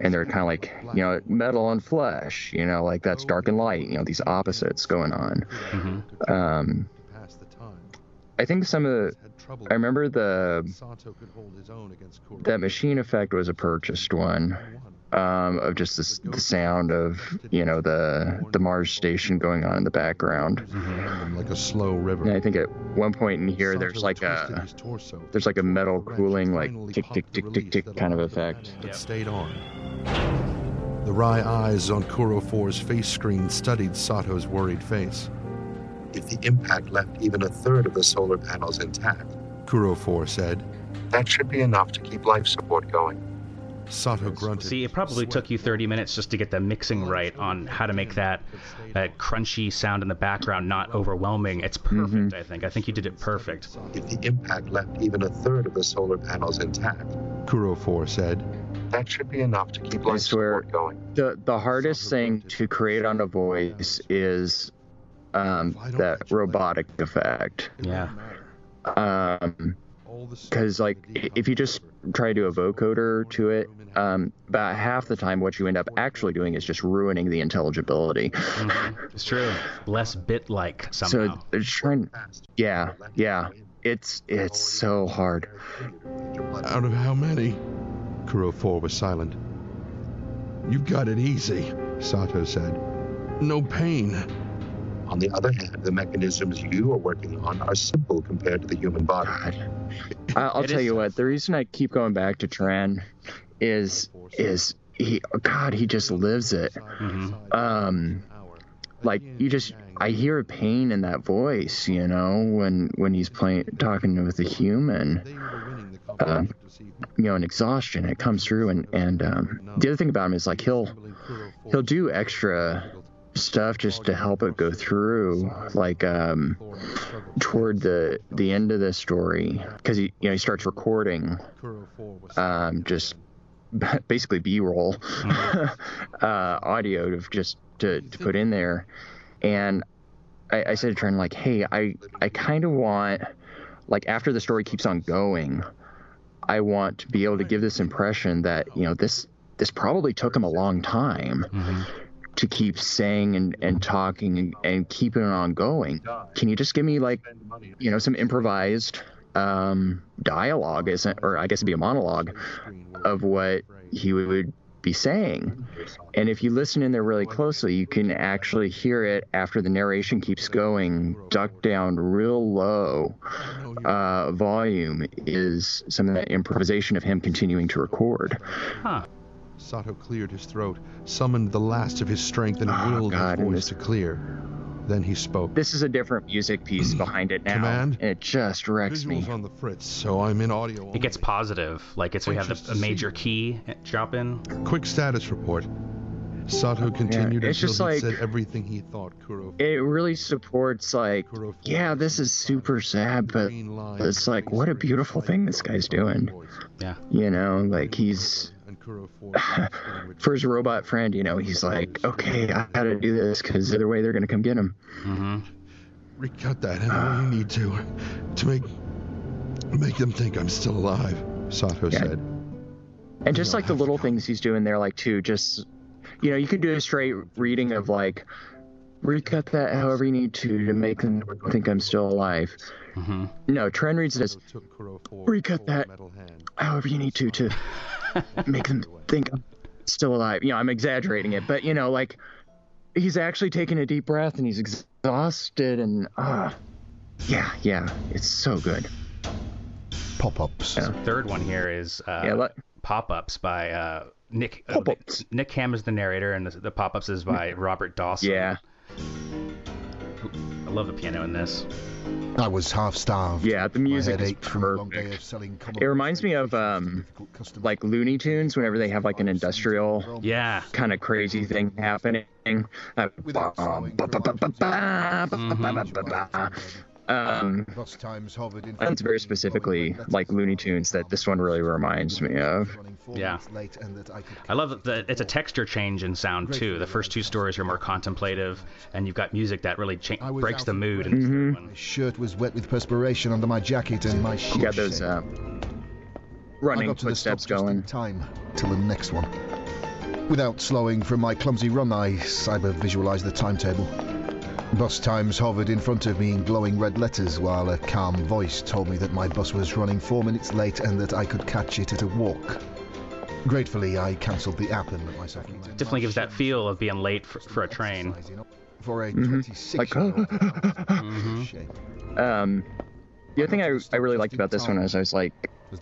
and they're kind of like you know metal and flesh, you know like that's dark and light, you know these opposites going on. hmm Um, pass the time. I think some of the I remember the Sato could hold his own against Kuro. that machine effect was a purchased one um, of just the, the sound of you know the the Mars station going on in the background. Like a slow river. And I think at one point in here there's like a there's like a metal cooling like tick tick tick tick tick kind of effect. But stayed on. The wry eyes on Kuro 4's face screen studied Sato's worried face. If the impact left even a third of the solar panels intact, Kuro 4 said. that should be enough to keep life support going. Sato grunted. See, it probably took you 30 minutes just to get the mixing right on how to make that that crunchy sound in the background not overwhelming. It's perfect, I think. I think you did it perfect. If the impact left even a third of the solar panels intact, Kuro 4 said. that should be enough to keep life support going. The the hardest thing to create on a voice is um, that robotic effect. Yeah. Um, because like if you just try to do a vocoder to it, um, about half the time what you end up actually doing is just ruining the intelligibility. Mhm. It's true. Less bit-like So somehow. it's trying. Yeah, yeah. It's it's so hard. Out of how many? Kuro 4 was silent. You've got it easy, Sato said. No pain. On the other hand, the mechanisms you are working on are simple compared to the human body. I- I'll It tell is you what. The reason I keep going back to Tran is is he. God, he just lives it. Mhm. Um, like you just I hear a pain in that voice, you know, when when he's playing talking with a human, uh, you know, an exhaustion it comes through, and and um, the other thing about him is like he'll he'll do extra stuff just to help it go through, like um, toward the the end of the story, because he you know he starts recording um, just [LAUGHS] basically B-roll [LAUGHS] uh, audio to just to, to put in there, and I, I said to Trent like, hey, I I kind of want like after the story keeps on going, I want to be able to give this impression that you know this this probably took him a long time. Mhm. To keep saying and, and talking and, and keeping it on going. Can you just give me like you know some improvised um, dialogue, isn't or I guess it'd be a monologue of what he would be saying. And if you listen in there really closely, you can actually hear it after the narration keeps going, duck down real low uh, volume is some of that improvisation of him continuing to record. Huh. Sato cleared his throat, summoned the last of his strength, and Oh, willed God, his voice this- to clear. Then he spoke. This is a different music piece behind it now. Command? it just wrecks me. Visuals on the fritz, so I'm in audio. It gets positive. Like it's we have Anxious the, a major key drop in. Quick status report. Sato continued it's until just he like- said everything he thought Kuro. It really supports like, Kuro yeah, this is super sad, but it's like what a beautiful thing this guy's doing. Yeah. You know, like he's And Kuro four for his robot friend. You know, he's like, okay, I gotta do this because the other way they're gonna come get him. hmm Recut that any way you need to, to make make them think I'm still alive. Sato Yeah. said. And just like the little things he's doing there, like too, just you know, you can do a straight reading of like recut that however you need to to make them think I'm still alive. hmm No, Trent reads it as Sato took Kuro four's Recut that. metal hand. however you need to to make them think I'm still alive. You know, I'm exaggerating it, but you know, like he's actually taking a deep breath and he's exhausted and ah, yeah, yeah, it's so good. Pop-ups. Yeah. Third one here is uh, Yeah, let- pop-ups by uh, Nick. uh, Pop-ups. Nick Ham is the narrator, and the, the pop-ups is by Robert Dawson. Yeah, I love the piano in this. I was half starved. yeah, the music is ached from a long day perfect. It reminds me of um, vacations to difficult customers. like Looney Tunes whenever they have like an industrial Yeah. kind of crazy thing happening. Uh, Without um, and very specifically, like Looney Tunes, that this one really reminds me of. Yeah. I love that it's a texture change in sound, too. The first two stories are more contemplative, and you've got music that really cha- breaks the mood. Mm-hmm. Shirt was wet with perspiration under my jacket, and my shoes. Yeah, those uh, running footsteps going. Time till the next one. Without slowing from my clumsy run, I cyber visualized the timetable. Bus times hovered in front of me in glowing red letters, while a calm voice told me that my bus was running four minutes late and that I could catch it at a walk. Gratefully, I cancelled the app and let myself. Definitely gives that feel of being late for, for a train. For a mm-hmm. 26 Like, year old. Mhm. Um, the other thing I, I really liked about this one is I was like,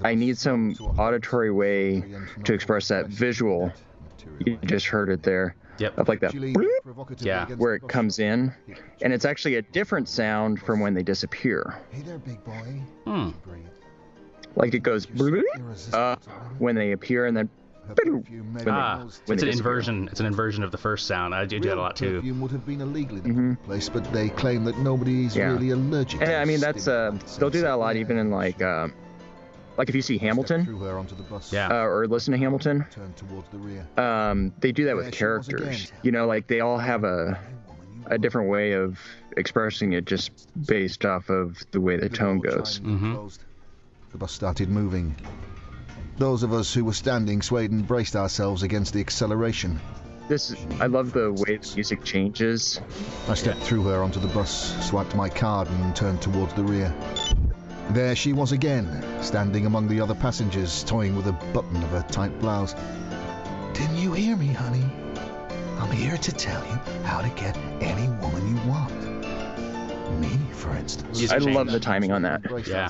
I need some auditory way to express that visual. You just heard it there. Yep. Of like that She leaned bloop, provocatively Yeah. where it comes in, and it's actually a different sound from when they disappear. Hey there, big boy. Hmm. Like it goes bloop, Irresistible up to women. when they appear, and then Her Ah, when it's an disappear. inversion. It's an inversion of the first sound. I do do that a lot too. Perfume would have been illegal in the Mhm. place, but they claim that nobody is Yeah. really allergic. and I mean that's uh, they'll do that a lot even in like um, like if you see Hamilton her onto the bus, Yeah. uh, or listen to Hamilton, turned towards the rear. um, they do that with There she characters. You know, like they all have a a different way of expressing it just based off of the way the The tone goes. chimed and Mhm. The bus started moving. Those of us who were standing swayed and braced ourselves against the acceleration. This I love the way the music changes. I stepped through her onto the bus, swiped my card, and turned towards the rear. There she was again, standing among the other passengers, toying with a button of her tight blouse. Didn't you hear me, honey? I'm here to tell you how to get any woman you want. Me, for instance. I love the timing on that. Yeah.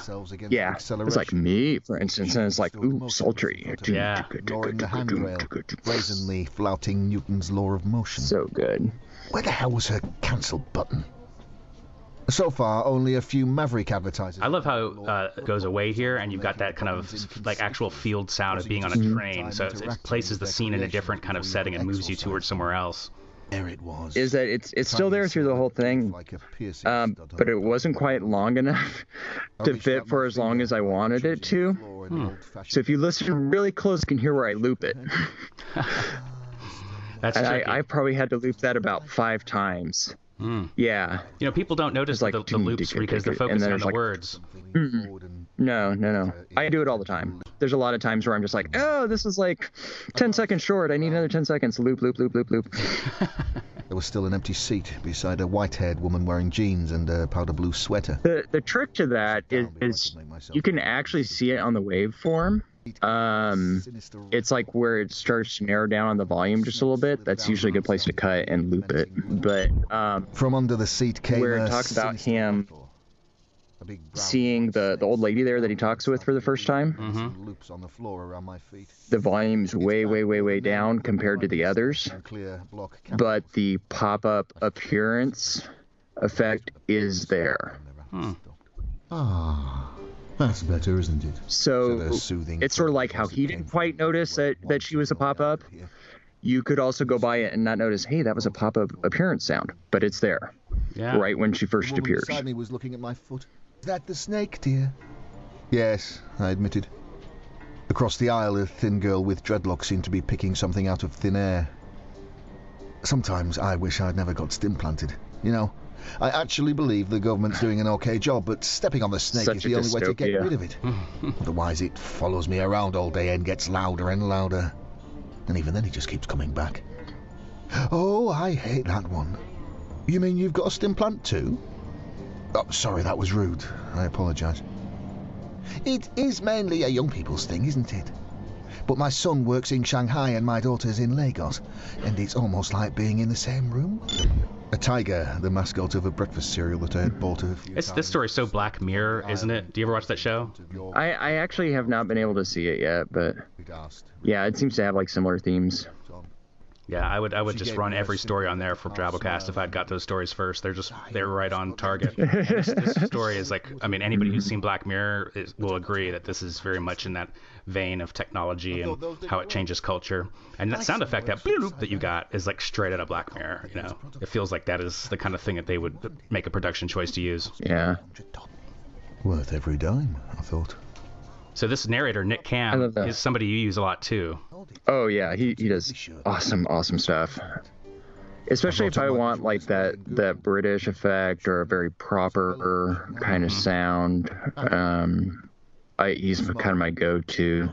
Yeah, it's like me, for instance, and it's like ooh, most sultry. of the Yeah. Ignoring the handrail, brazenly flouting Newton's law of motion. So good. Where the hell was her cancel button? So far, only a few Maverick advertisers. I love how uh, it goes away here, and you've got that kind of like actual field sound of being on a train. So it, it places the scene in a different kind of setting and moves you towards somewhere else. There it was. Is that it's it's still there through the whole thing, Like a piercing um, but it wasn't quite long enough to fit for as long as I wanted it to. the floor in Hmm. So if you listen really close, you can hear where I loop it. [LAUGHS] That's And I, tricky. I probably had to loop that about five times. Hmm. Yeah. You know, people don't notice like the, the loops because they're focusing on the like- words. leaning forward and No, no, no. I do it all the time. There's a lot of times where I'm just like, oh, this is like 10 seconds short. I need another 10 seconds. Loop, loop, loop, loop, loop. [LAUGHS] There was still an empty seat beside a white-haired woman wearing jeans and a powder blue sweater. The the trick to that is, Down before I is could make myself you can actually see it on the waveform. Um, it's like where it starts to narrow down on the volume just a little bit. That's usually a good place to cut and loop it. But um, From under the seat came where it talks about him metaphor. A big brown seeing the the old lady there that he talks with for the first time, Mhm. loops on the floor around my feet. the volume's way, way, way, way down compared to the others. And clear block But the pop-up appearance effect is there. Hmm. Ah, that's better, isn't it? So Said soothing it's sort of like how he didn't quite notice that that she was a pop-up. You could also go by it and not notice, hey, that was a pop-up appearance sound, but it's there Yeah. right when she The first woman appears. beside me was looking at my foot. Is that the snake, dear? Yes, I admitted. Across the aisle, a thin girl with dreadlocks seemed to be picking something out of thin air. Sometimes I wish I'd never got stim planted. You know, I actually believe the government's doing an okay job, but stepping on the snake Such is the only way to get rid of it. [LAUGHS] Otherwise, it follows me around all day and gets louder and louder. And even then, it just keeps coming back. Oh, I hate that one. You mean you've got a stim plant too? Oh, sorry, that was rude. I apologise. It is mainly a young people's thing, isn't it? But my son works in Shanghai and my daughter's in Lagos, and it's almost like being in the same room. A tiger, the mascot of a breakfast cereal that I had bought a few It's, times. this story's so Black Mirror, isn't it? Do you ever watch that show? I, I actually have not been able to see it yet, but yeah, it seems to have like similar themes. Yeah, I would I would She just run every story on there for Drabblecast if I'd got those stories first. They're just they're right on target. this, this story is like I mean anybody who's seen Black Mirror is, will agree that this is very much in that vein of technology and how it changes culture. And that sound effect that bloop that you got is like straight out of Black Mirror. You know, it feels like that is the kind of thing that they would make a production choice to use. Yeah. Worth every dime, I thought. So this narrator Nick I Cam love that. is somebody you use a lot too. Oh yeah, he, he does awesome awesome stuff. Especially if I want like that that British effect or a very proper kind of sound. Um, I he's kind of my go-to.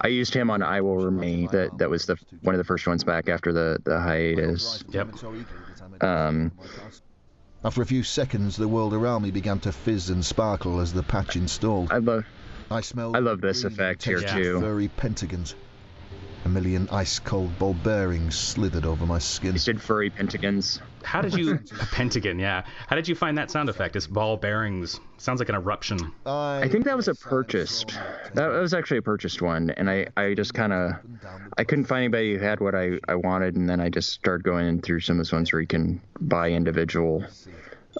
I used him on "I Will Remain." That that was the one of the first ones back after the the hiatus. Yep. Um, After a few seconds, the world around me began to fizz and sparkle as the patch installed. I love I smelled I love this effect here textured too. furry pentagons. A million ice-cold ball bearings slithered over my skin. He did furry pentagons. How did you a pentagon? Yeah. How did you find that sound effect? It's ball bearings. Sounds like an eruption. I think that was a purchased. That was actually a purchased one, and I, I just kind of, I couldn't find anybody who had what I, I wanted, and then I just started going through some of those ones where you can buy individual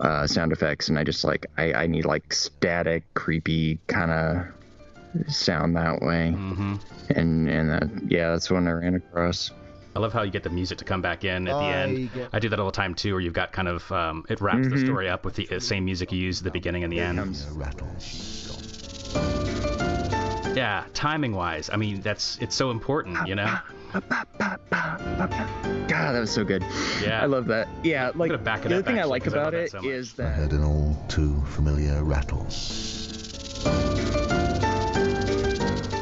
uh, sound effects, and I just like, I, I need like static, creepy kind of sound that way, hmm and and uh, yeah, that's when I ran across. I love how you get the music to come back in at the I end. get- I do that all the time too, where you've got kind of um, it wraps the Mhm. story up with the uh, same music you use at the beginning and the end. Yeah, timing wise, I mean that's it's so important, you know. God, that was so good. Yeah. I love that. Yeah, like gonna back it the other thing I like about I love that it so much. is I heard an all too familiar rattle.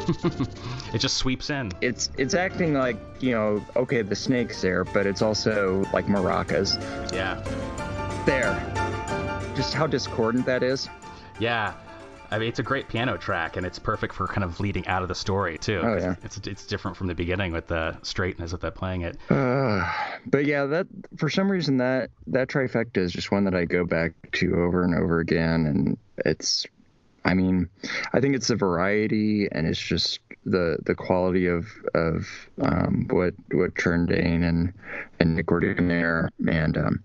[LAUGHS] It just sweeps in. it's it's acting like you know okay the snake's there but it's also like maracas Yeah, there just how discordant that is yeah. I mean, it's a great piano track, and it's perfect for kind of leading out of the story too. Oh, yeah. It's it's different from the beginning with the straightness of that playing it. uh, but yeah that for some reason that that trifecta is just one that i go back to over and over again and it's i mean i think it's the variety and it's just the the quality of of um, what what Trendane and and Nick were doing there and um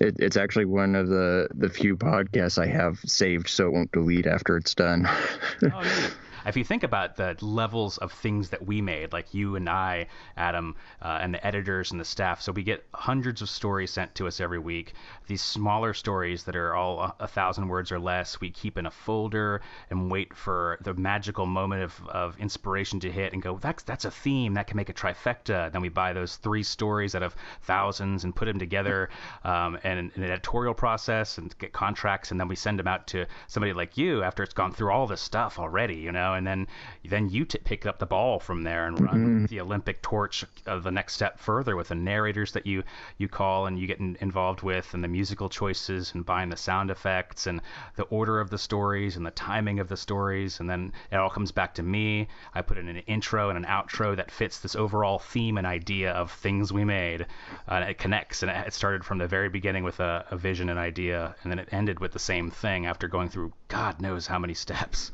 it, it's actually one of the the few podcasts I have saved, so it won't delete after it's done. [LAUGHS] Oh. If you think about the levels of things that we made, like you and I, Adam, uh, and the editors and the staff, so we get hundreds of stories sent to us every week. These smaller stories that are all a, a thousand words or less, we keep in a folder and wait for the magical moment of, of inspiration to hit and go, that's that's a theme that can make a trifecta. Then we buy those three stories out of thousands and put them together um, and an editorial process and get contracts, and then we send them out to somebody like you after it's gone through all this stuff already, you know, and then then you t- pick up the ball from there and run the Olympic torch of the next step further with the narrators that you you call and you get in, involved with, and the musical choices and buying the sound effects and the order of the stories and the timing of the stories, and then it all comes back to me. I put in an intro and an outro that fits this overall theme and idea of things we made, uh, and it connects. And it, it started from the very beginning with a, a vision and idea, and then it ended with the same thing after going through God knows how many steps.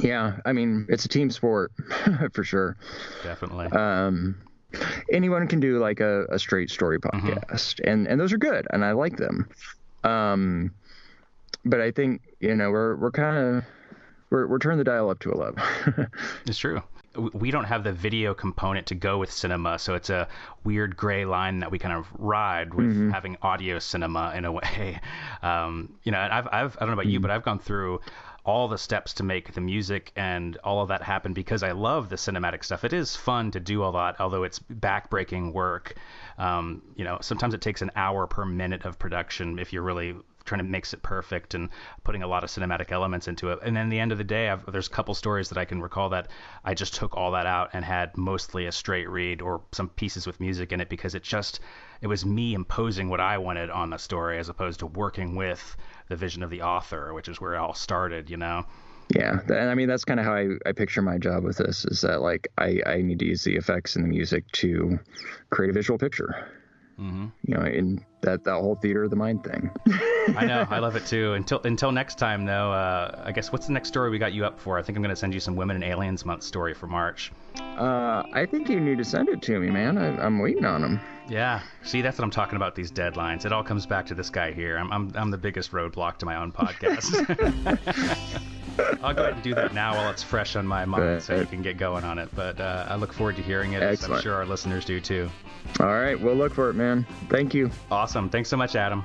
Yeah, I mean it's a team sport [LAUGHS] for sure. Definitely. Um, anyone can do like a, a straight story podcast, and and those are good, and I like them. Um, but I think you know we're we're kind of we're we're turning the dial up to eleven. [LAUGHS] It's true. We don't have the video component to go with cinema, so it's a weird gray line that we kind of ride with having audio cinema in a way. [LAUGHS] Um, you know, and I've, I've, I don't know about you, but I've gone through all the steps to make the music and all of that happen because I love the cinematic stuff. It is fun to do all that, although it's backbreaking work. Um, you know, sometimes it takes an hour per minute of production if you're really trying to mix it perfect and putting a lot of cinematic elements into it. And then the end of the day, I've, there's a couple stories that I can recall that I just took all that out and had mostly a straight read or some pieces with music in it because it just it was me imposing what I wanted on the story as opposed to working with the vision of the author, which is where it all started, you know. yeah, and I mean that's kind of how I, I picture my job with this is that like I I need to use the effects and the music to create a visual picture. Mm-hmm. You know, in that that whole theater of the mind thing. [LAUGHS] I know, I love it too. Until until next time, though. Uh, I guess what's the next story we got you up for? I think I'm going to send you some Women and Aliens Month story for March. Uh, I think you need to send it to me, man. I, I'm waiting on them. Yeah, see, that's what I'm talking about. These deadlines. It all comes back to this guy here. I'm I'm, I'm the biggest roadblock to my own podcast. [LAUGHS] [LAUGHS] I'll go ahead and do that now while it's fresh on my mind, so you can get going on it. But uh, I look forward to hearing it. as I'm sure our listeners do too. All right, we'll look for it, man. Thank you. Awesome. Thanks so much, Adam.